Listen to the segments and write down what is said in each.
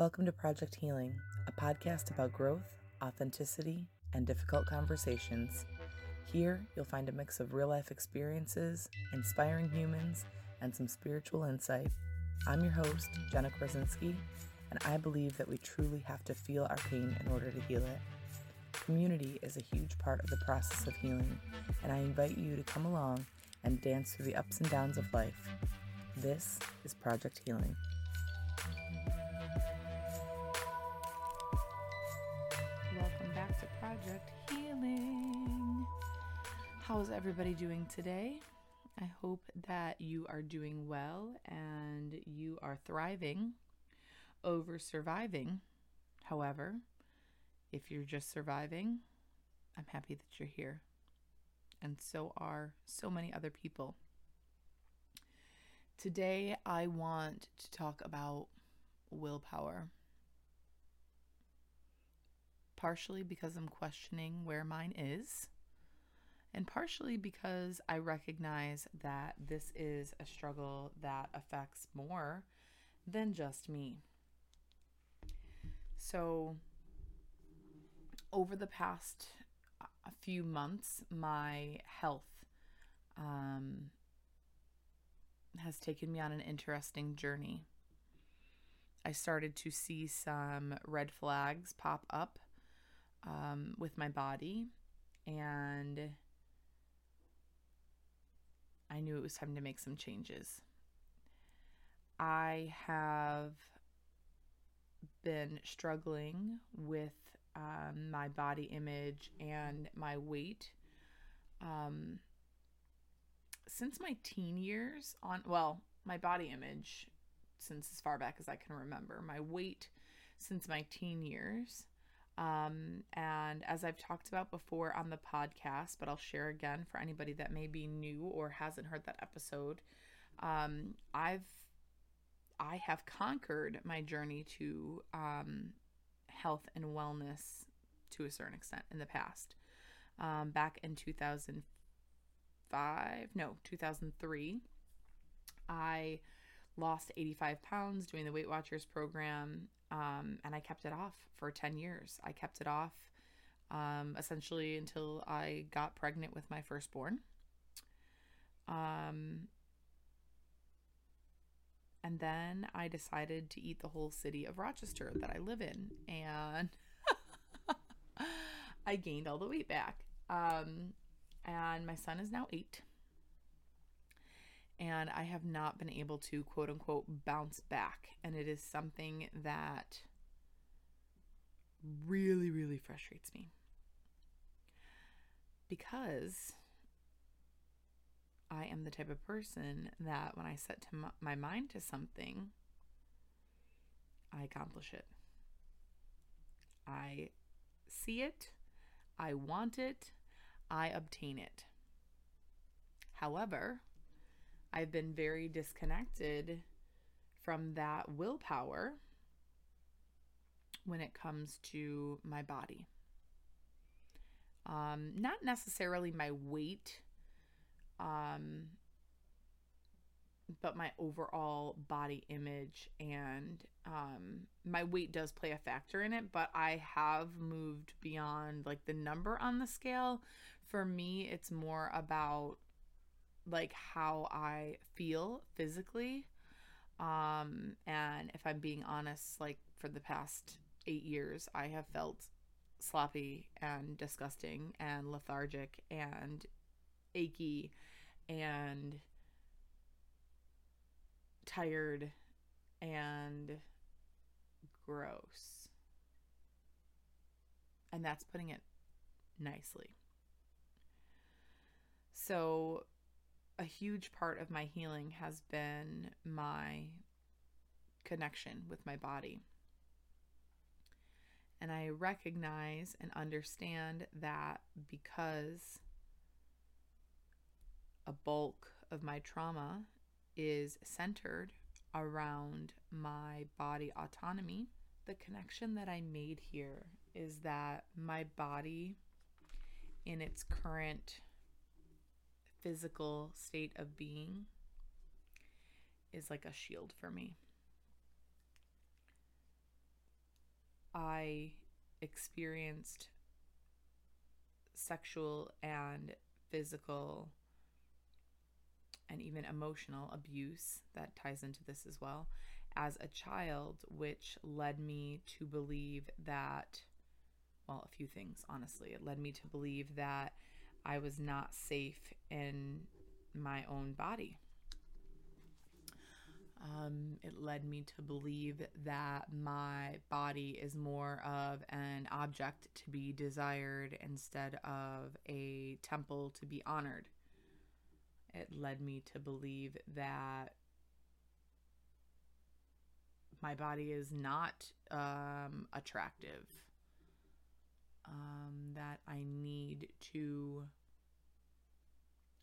Welcome to Project Healing, a podcast about growth, authenticity, and difficult conversations. Here, you'll find a mix of real life experiences, inspiring humans, and some spiritual insight. I'm your host, Jenna Krasinski, and I believe that we truly have to feel our pain in order to heal it. Community is a huge part of the process of healing, and I invite you to come along and dance through the ups and downs of life. This is Project Healing. Everybody doing today? I hope that you are doing well and you are thriving over surviving. However, if you're just surviving, I'm happy that you're here. And so are so many other people. Today, I want to talk about willpower. Partially because I'm questioning where mine is, and partially because I recognize that this is a struggle that affects more than just me. So, over the past a few months, my health um, has taken me on an interesting journey. I started to see some red flags pop up um, with my body, and I knew it was time to make some changes. I have been struggling with um, my body image and my weight um, since my teen years on well my body image since as far back as i can remember my weight since my teen years um, and as i've talked about before on the podcast but i'll share again for anybody that may be new or hasn't heard that episode um, i've i have conquered my journey to um, health and wellness to a certain extent in the past. Um, back in 2005, no, 2003, I lost 85 pounds doing the Weight Watchers program, um, and I kept it off for 10 years. I kept it off um, essentially until I got pregnant with my firstborn. Um, and then I decided to eat the whole city of Rochester that I live in. And I gained all the weight back. Um, and my son is now eight. And I have not been able to quote unquote bounce back. And it is something that really, really frustrates me. Because I am the type of person that when I set to my mind to something, I accomplish it. I see it, I want it, I obtain it. However, I've been very disconnected from that willpower when it comes to my body. Um, not necessarily my weight um, but my overall body image and um, my weight does play a factor in it, but I have moved beyond like the number on the scale. For me, it's more about like how I feel physically. Um, and if I'm being honest, like for the past eight years, I have felt sloppy and disgusting and lethargic and achy and tired and gross. And that's putting it nicely. So, a huge part of my healing has been my connection with my body. And I recognize and understand that because a bulk of my trauma is centered around my body autonomy. The connection that I made here is that my body, in its current physical state of being, is like a shield for me. I experienced sexual and physical and even emotional abuse that ties into this as well as a child, which led me to believe that, well, a few things, honestly. It led me to believe that I was not safe in my own body. Um, it led me to believe that my body is more of an object to be desired instead of a temple to be honored. It led me to believe that my body is not um, attractive, um, that I need to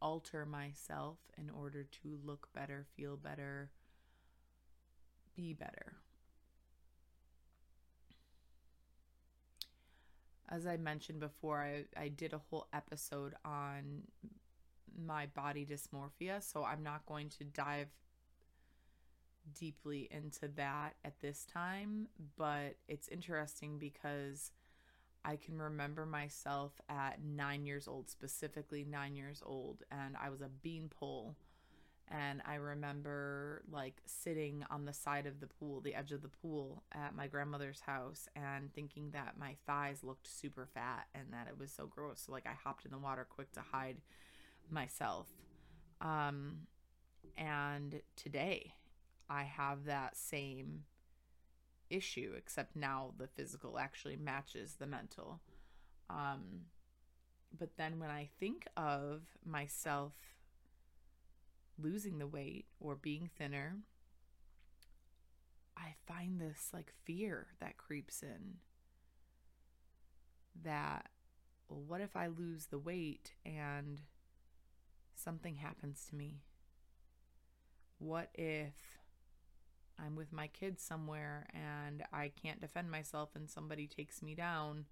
alter myself in order to look better, feel better, be better. As I mentioned before, I, I did a whole episode on my body dysmorphia, so I'm not going to dive deeply into that at this time, but it's interesting because I can remember myself at nine years old, specifically nine years old, and I was a beanpole. And I remember like sitting on the side of the pool, the edge of the pool at my grandmother's house, and thinking that my thighs looked super fat and that it was so gross. So, like, I hopped in the water quick to hide myself. Um, and today, I have that same issue, except now the physical actually matches the mental. Um, but then when I think of myself losing the weight or being thinner, I find this like fear that creeps in that, well, what if I lose the weight and something happens to me? What if I'm with my kids somewhere and I can't defend myself and somebody takes me down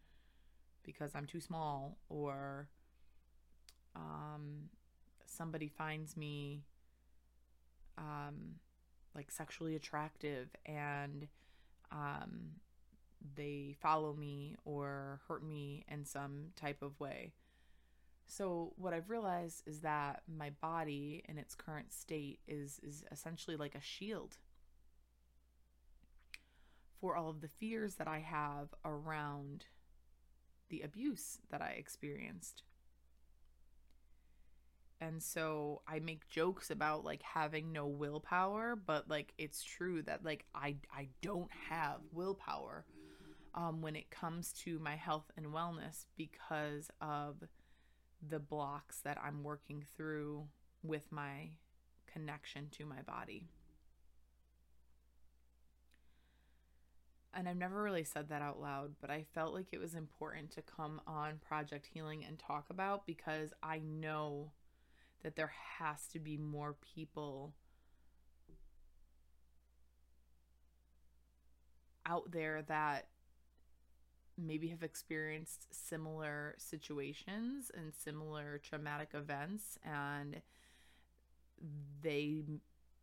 because I'm too small or um, somebody finds me um, like sexually attractive and um, they follow me or hurt me in some type of way. So what I've realized is that my body in its current state is is essentially like a shield for all of the fears that I have around the abuse that I experienced. And so I make jokes about like having no willpower, but like it's true that like I I don't have willpower um when it comes to my health and wellness because of the blocks that I'm working through with my connection to my body. And I've never really said that out loud, but I felt like it was important to come on Project Healing and talk about because I know that there has to be more people out there that maybe have experienced similar situations and similar traumatic events and they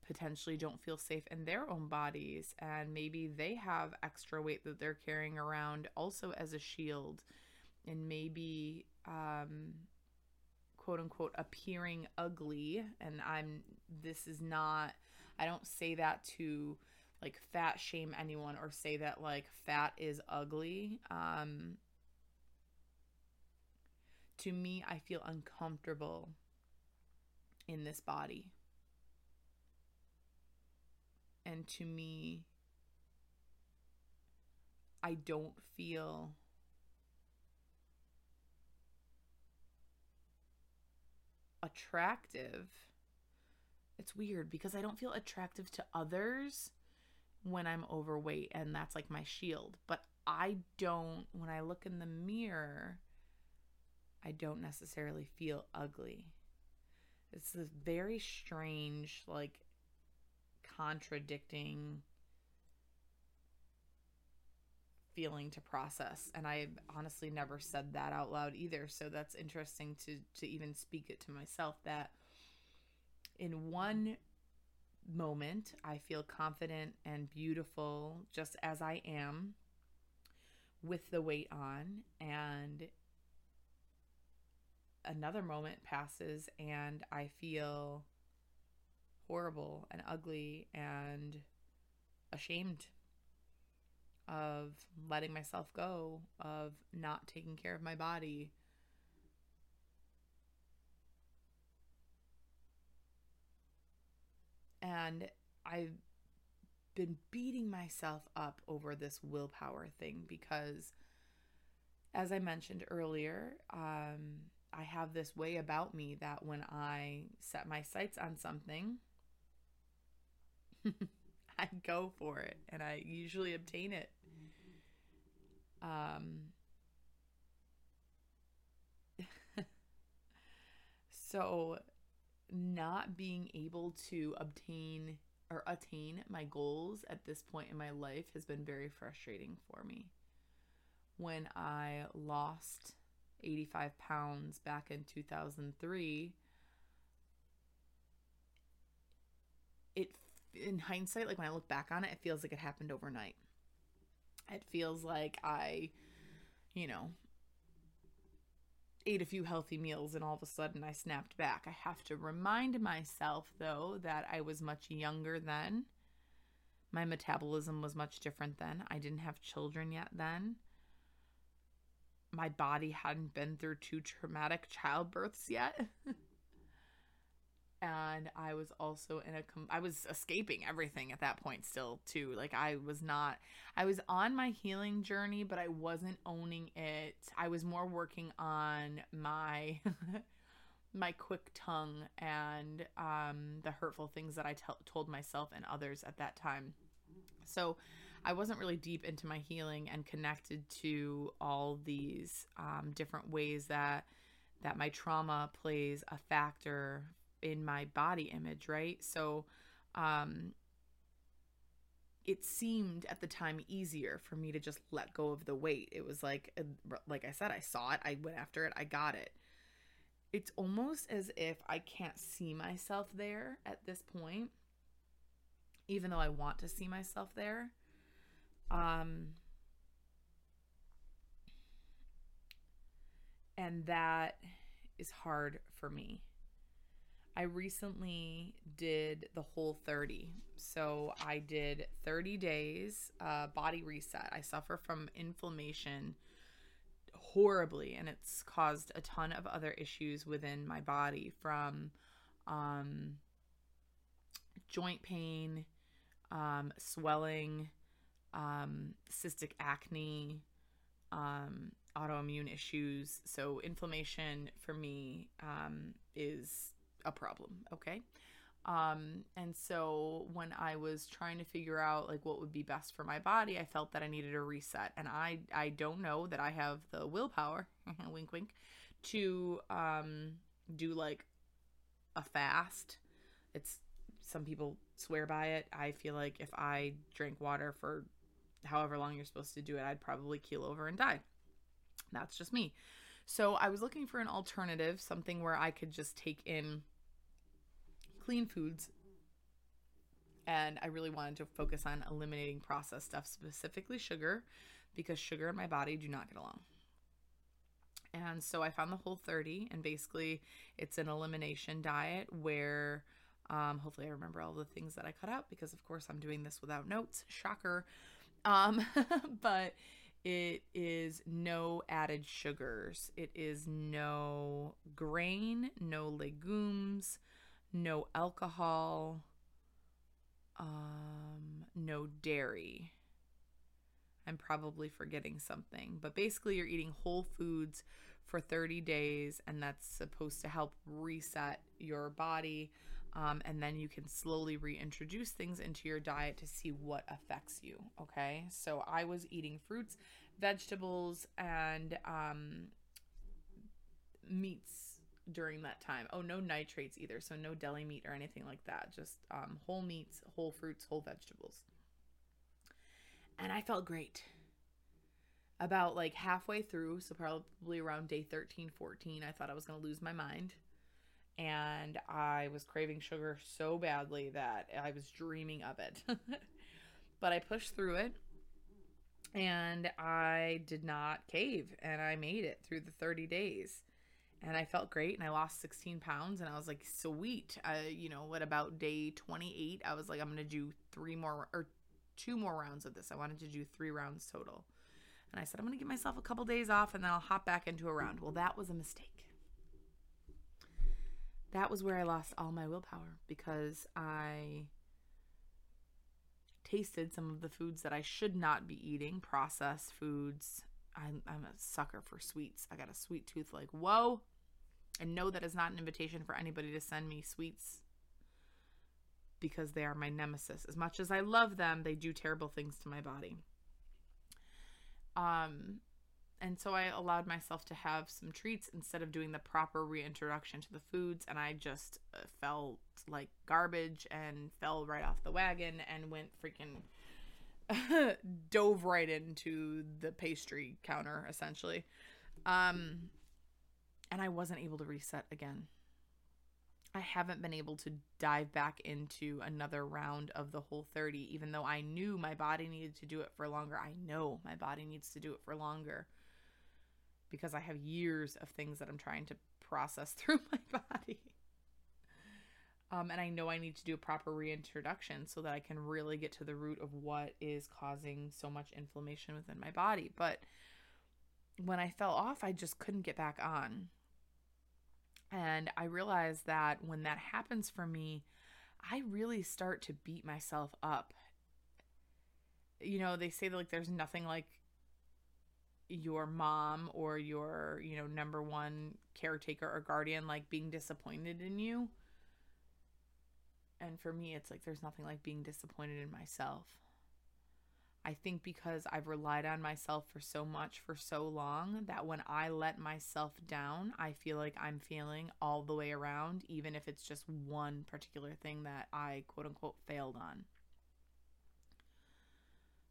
potentially don't feel safe in their own bodies and maybe they have extra weight that they're carrying around also as a shield and maybe um quote unquote appearing ugly. And I'm this is not I don't say that to like fat shame anyone or say that like fat is ugly. Um to me I feel uncomfortable in this body and to me, I don't feel attractive. It's weird because I don't feel attractive to others when I'm overweight, and that's like my shield. But I don't, when I look in the mirror, I don't necessarily feel ugly. It's this very strange, like, contradicting feeling to process and i honestly never said that out loud either so that's interesting to to even speak it to myself that in one moment i feel confident and beautiful just as i am with the weight on and another moment passes and I feel horrible and ugly and ashamed of letting myself go, of not taking care of my body. And I've been beating myself up over this willpower thing because, as I mentioned earlier, um, I have this way about me that when I set my sights on something, I go for it and I usually obtain it. Um, so, not being able to obtain or attain my goals at this point in my life has been very frustrating for me. When I lost 85 pounds back in 2003, it in hindsight, like when I look back on it, it feels like it happened overnight. It feels like I, you know, ate a few healthy meals and all of a sudden I snapped back. I have to remind myself, though, that I was much younger then. My metabolism was much different then. I didn't have children yet then. My body hadn't been through two traumatic childbirths yet. and I was also in a com- I was escaping everything at that point still too. Like I was not I was on my healing journey, but I wasn't owning it. I was more working on my my quick tongue and um the hurtful things that I t- told myself and others at that time. So I wasn't really deep into my healing and connected to all these um, different ways that that my trauma plays a factor in my body image, right? So um it seemed at the time easier for me to just let go of the weight. It was like uh, like I said I saw it, I went after it, I got it. It's almost as if I can't see myself there at this point even though I want to see myself there. Um and that is hard for me. I recently did the Whole30. So I did 30 days uh, body reset. I suffer from inflammation horribly, and it's caused a ton of other issues within my body from um, joint pain, um, swelling, um, cystic acne, um, autoimmune issues. So, inflammation for me um, is a problem, okay? Um, and so when I was trying to figure out like what would be best for my body, I felt that I needed a reset. And I I don't know that I have the willpower, wink wink, to um do like a fast. It's some people swear by it. I feel like if I drank water for however long you're supposed to do it, I'd probably keel over and die. That's just me. So I was looking for an alternative, something where I could just take in clean foods. And I really wanted to focus on eliminating processed stuff, specifically sugar, because sugar and my body do not get along. And so I found the Whole30, and basically it's an elimination diet where um, hopefully I remember all the things that I cut out because, of course, I'm doing this without notes. Shocker. Um, but it is no added sugars, it is no grain, no legumes, no alcohol, um, no dairy. I'm probably forgetting something, but basically, you're eating whole foods for 30 days, and that's supposed to help reset your body. Um, and then you can slowly reintroduce things into your diet to see what affects you. Okay, so I was eating fruits, vegetables, and um, meats during that time. Oh, no nitrates either. So no deli meat or anything like that. Just um, whole meats, whole fruits, whole vegetables. And I felt great. About like halfway through, so probably around day 13, 14, I thought I was going to lose my mind. And I was craving sugar so badly that I was dreaming of it. but I pushed through it. And I did not cave and I made it through the 30 days. And I felt great and I lost 16 pounds and I was like, sweet. I, you know, what about day 28? I was like, I'm going to do three more or two more rounds of this. I wanted to do three rounds total. And I said, I'm going to give myself a couple days off and then I'll hop back into a round. Well, that was a mistake. That was where I lost all my willpower because I tasted some of the foods that I should not be eating, processed foods. I'm, I'm a sucker for sweets. I got a sweet tooth like, whoa. And no, that is not an invitation for anybody to send me sweets because they are my nemesis. As much as I love them, they do terrible things to my body. Um, and so I allowed myself to have some treats instead of doing the proper reintroduction to the foods. And I just uh, felt like garbage and fell right off the wagon and went freaking dove right into the pastry counter essentially. Um, and I wasn't able to reset again. I haven't been able to dive back into another round of the Whole30, even though I knew my body needed to do it for longer. I know my body needs to do it for longer because I have years of things that I'm trying to process through my body. Um, and I know I need to do a proper reintroduction so that I can really get to the root of what is causing so much inflammation within my body. But when I fell off, I just couldn't get back on. And I realized that when that happens for me, I really start to beat myself up. You know, they say that like there's nothing like your mom or your, you know, number one caretaker or guardian like being disappointed in you. And for me, it's like there's nothing like being disappointed in myself. I think because I've relied on myself for so much for so long that when I let myself down, I feel like I'm feeling all the way around, even if it's just one particular thing that I quote unquote failed on.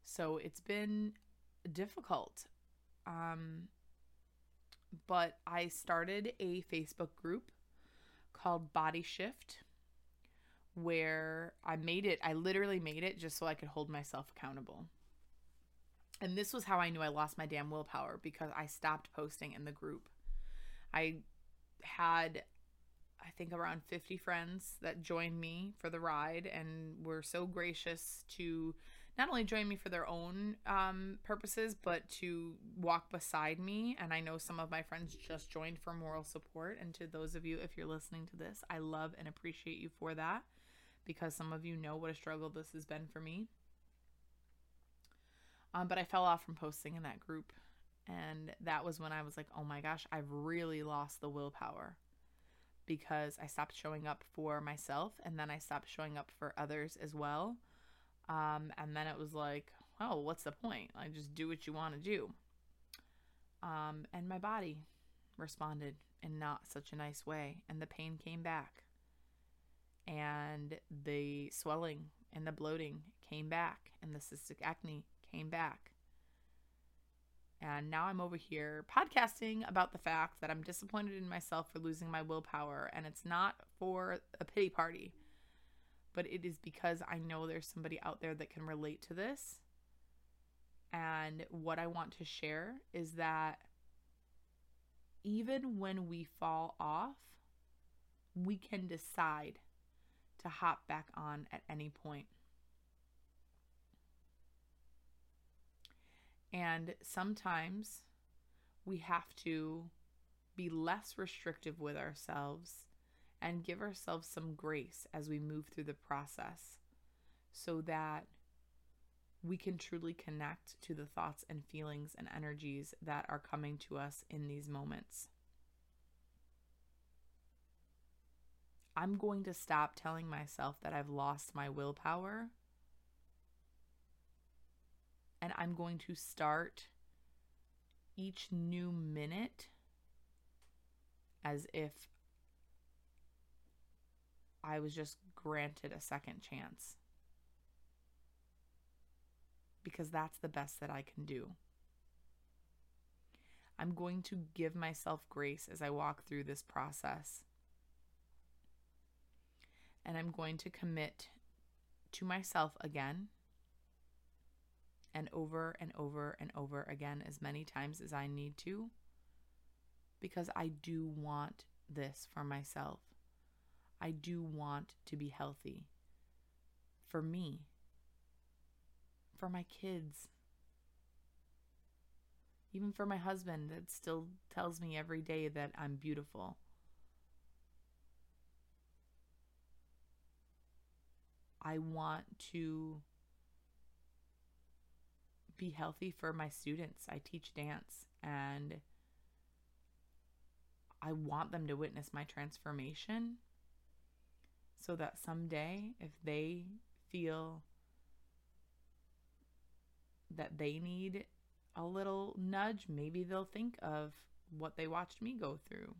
So it's been difficult. Um, but I started a Facebook group called Body Shift where I made it, I literally made it just so I could hold myself accountable. And this was how I knew I lost my damn willpower because I stopped posting in the group. I had, I think, around 50 friends that joined me for the ride and were so gracious to not only join me for their own um, purposes, but to walk beside me. And I know some of my friends just joined for moral support. And to those of you, if you're listening to this, I love and appreciate you for that because some of you know what a struggle this has been for me. Um, but I fell off from posting in that group. And that was when I was like, oh my gosh, I've really lost the willpower because I stopped showing up for myself and then I stopped showing up for others as well. Um, and then it was like, oh, what's the point? I just do what you want to do. Um, and my body responded in not such a nice way. And the pain came back. And the swelling and the bloating came back. And the cystic acne came back. And now I'm over here podcasting about the fact that I'm disappointed in myself for losing my willpower. And it's not for a pity party, but it is because I know there's somebody out there that can relate to this. And what I want to share is that even when we fall off, we can decide to hop back on at any point. And sometimes we have to be less restrictive with ourselves and give ourselves some grace as we move through the process so that we can truly connect to the thoughts and feelings and energies that are coming to us in these moments. I'm going to stop telling myself that I've lost my willpower and I'm going to start each new minute as if I was just granted a second chance. Because that's the best that I can do. I'm going to give myself grace as I walk through this process. And I'm going to commit to myself again and over and over and over again as many times as I need to because I do want this for myself. I do want to be healthy for me, for my kids, even for my husband that still tells me every day that I'm beautiful. I want to be healthy for my students. I teach dance and I want them to witness my transformation so that someday, if they feel that they need a little nudge, maybe they'll think of what they watched me go through.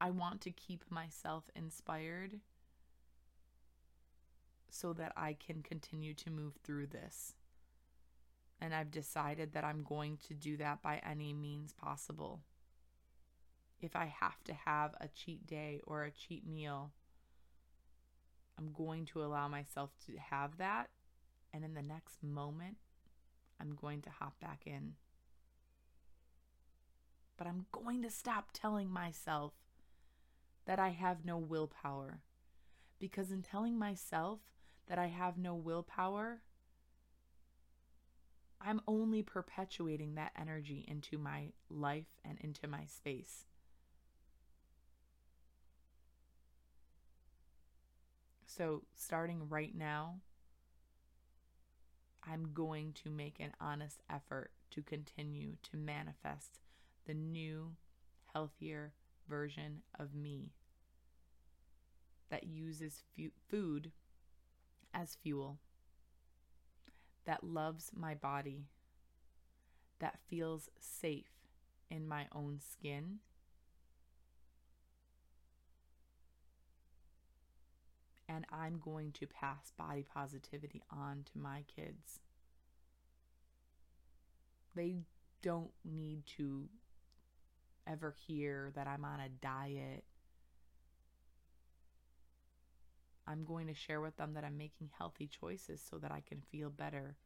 I want to keep myself inspired so that I can continue to move through this. And I've decided that I'm going to do that by any means possible. If I have to have a cheat day or a cheat meal, I'm going to allow myself to have that. And in the next moment, I'm going to hop back in. But I'm going to stop telling myself that I have no willpower. Because in telling myself that I have no willpower, I'm only perpetuating that energy into my life and into my space. So, starting right now, I'm going to make an honest effort to continue to manifest the new, healthier version of me that uses food as fuel, that loves my body, that feels safe in my own skin. And I'm going to pass body positivity on to my kids. They don't need to ever hear that I'm on a diet I'm going to share with them that I'm making healthy choices so that I can feel better.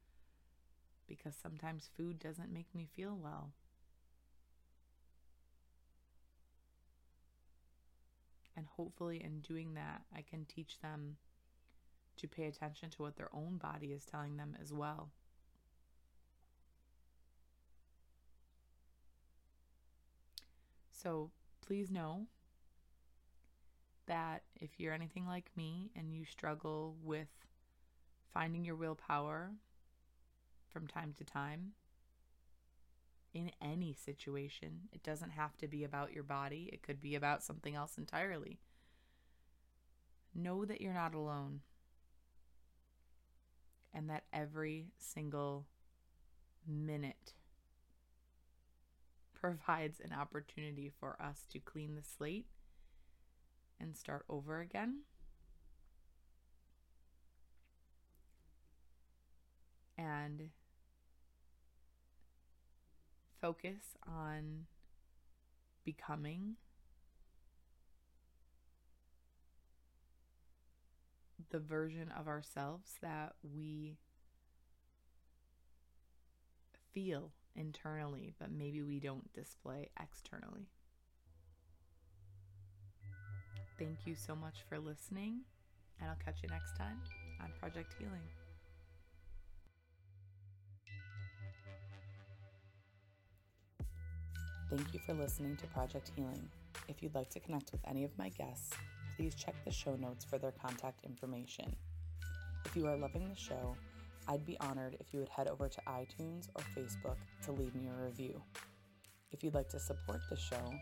Because sometimes food doesn't make me feel well. And hopefully, in doing that, I can teach them to pay attention to what their own body is telling them as well. So please know that if you're anything like me and you struggle with finding your willpower from time to time in any situation, it doesn't have to be about your body, it could be about something else entirely. Know that you're not alone and that every single minute provides an opportunity for us to clean the slate and start over again. And focus on becoming the version of ourselves that we feel internally, but maybe we don't display externally. Thank you so much for listening, and I'll catch you next time on Project Healing. Thank you for listening to Project Healing. If you'd like to connect with any of my guests, please check the show notes for their contact information. If you are loving the show, I'd be honored if you would head over to iTunes or Facebook to leave me a review. If you'd like to support the show,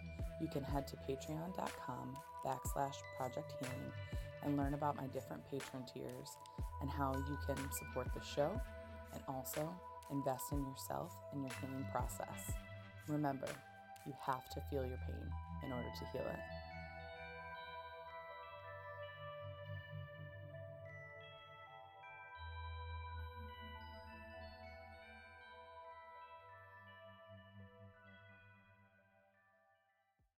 you can head to patreon.com backslash project healing and learn about my different patron tiers and how you can support the show and also invest in yourself and your healing process. Remember, you have to feel your pain in order to heal it.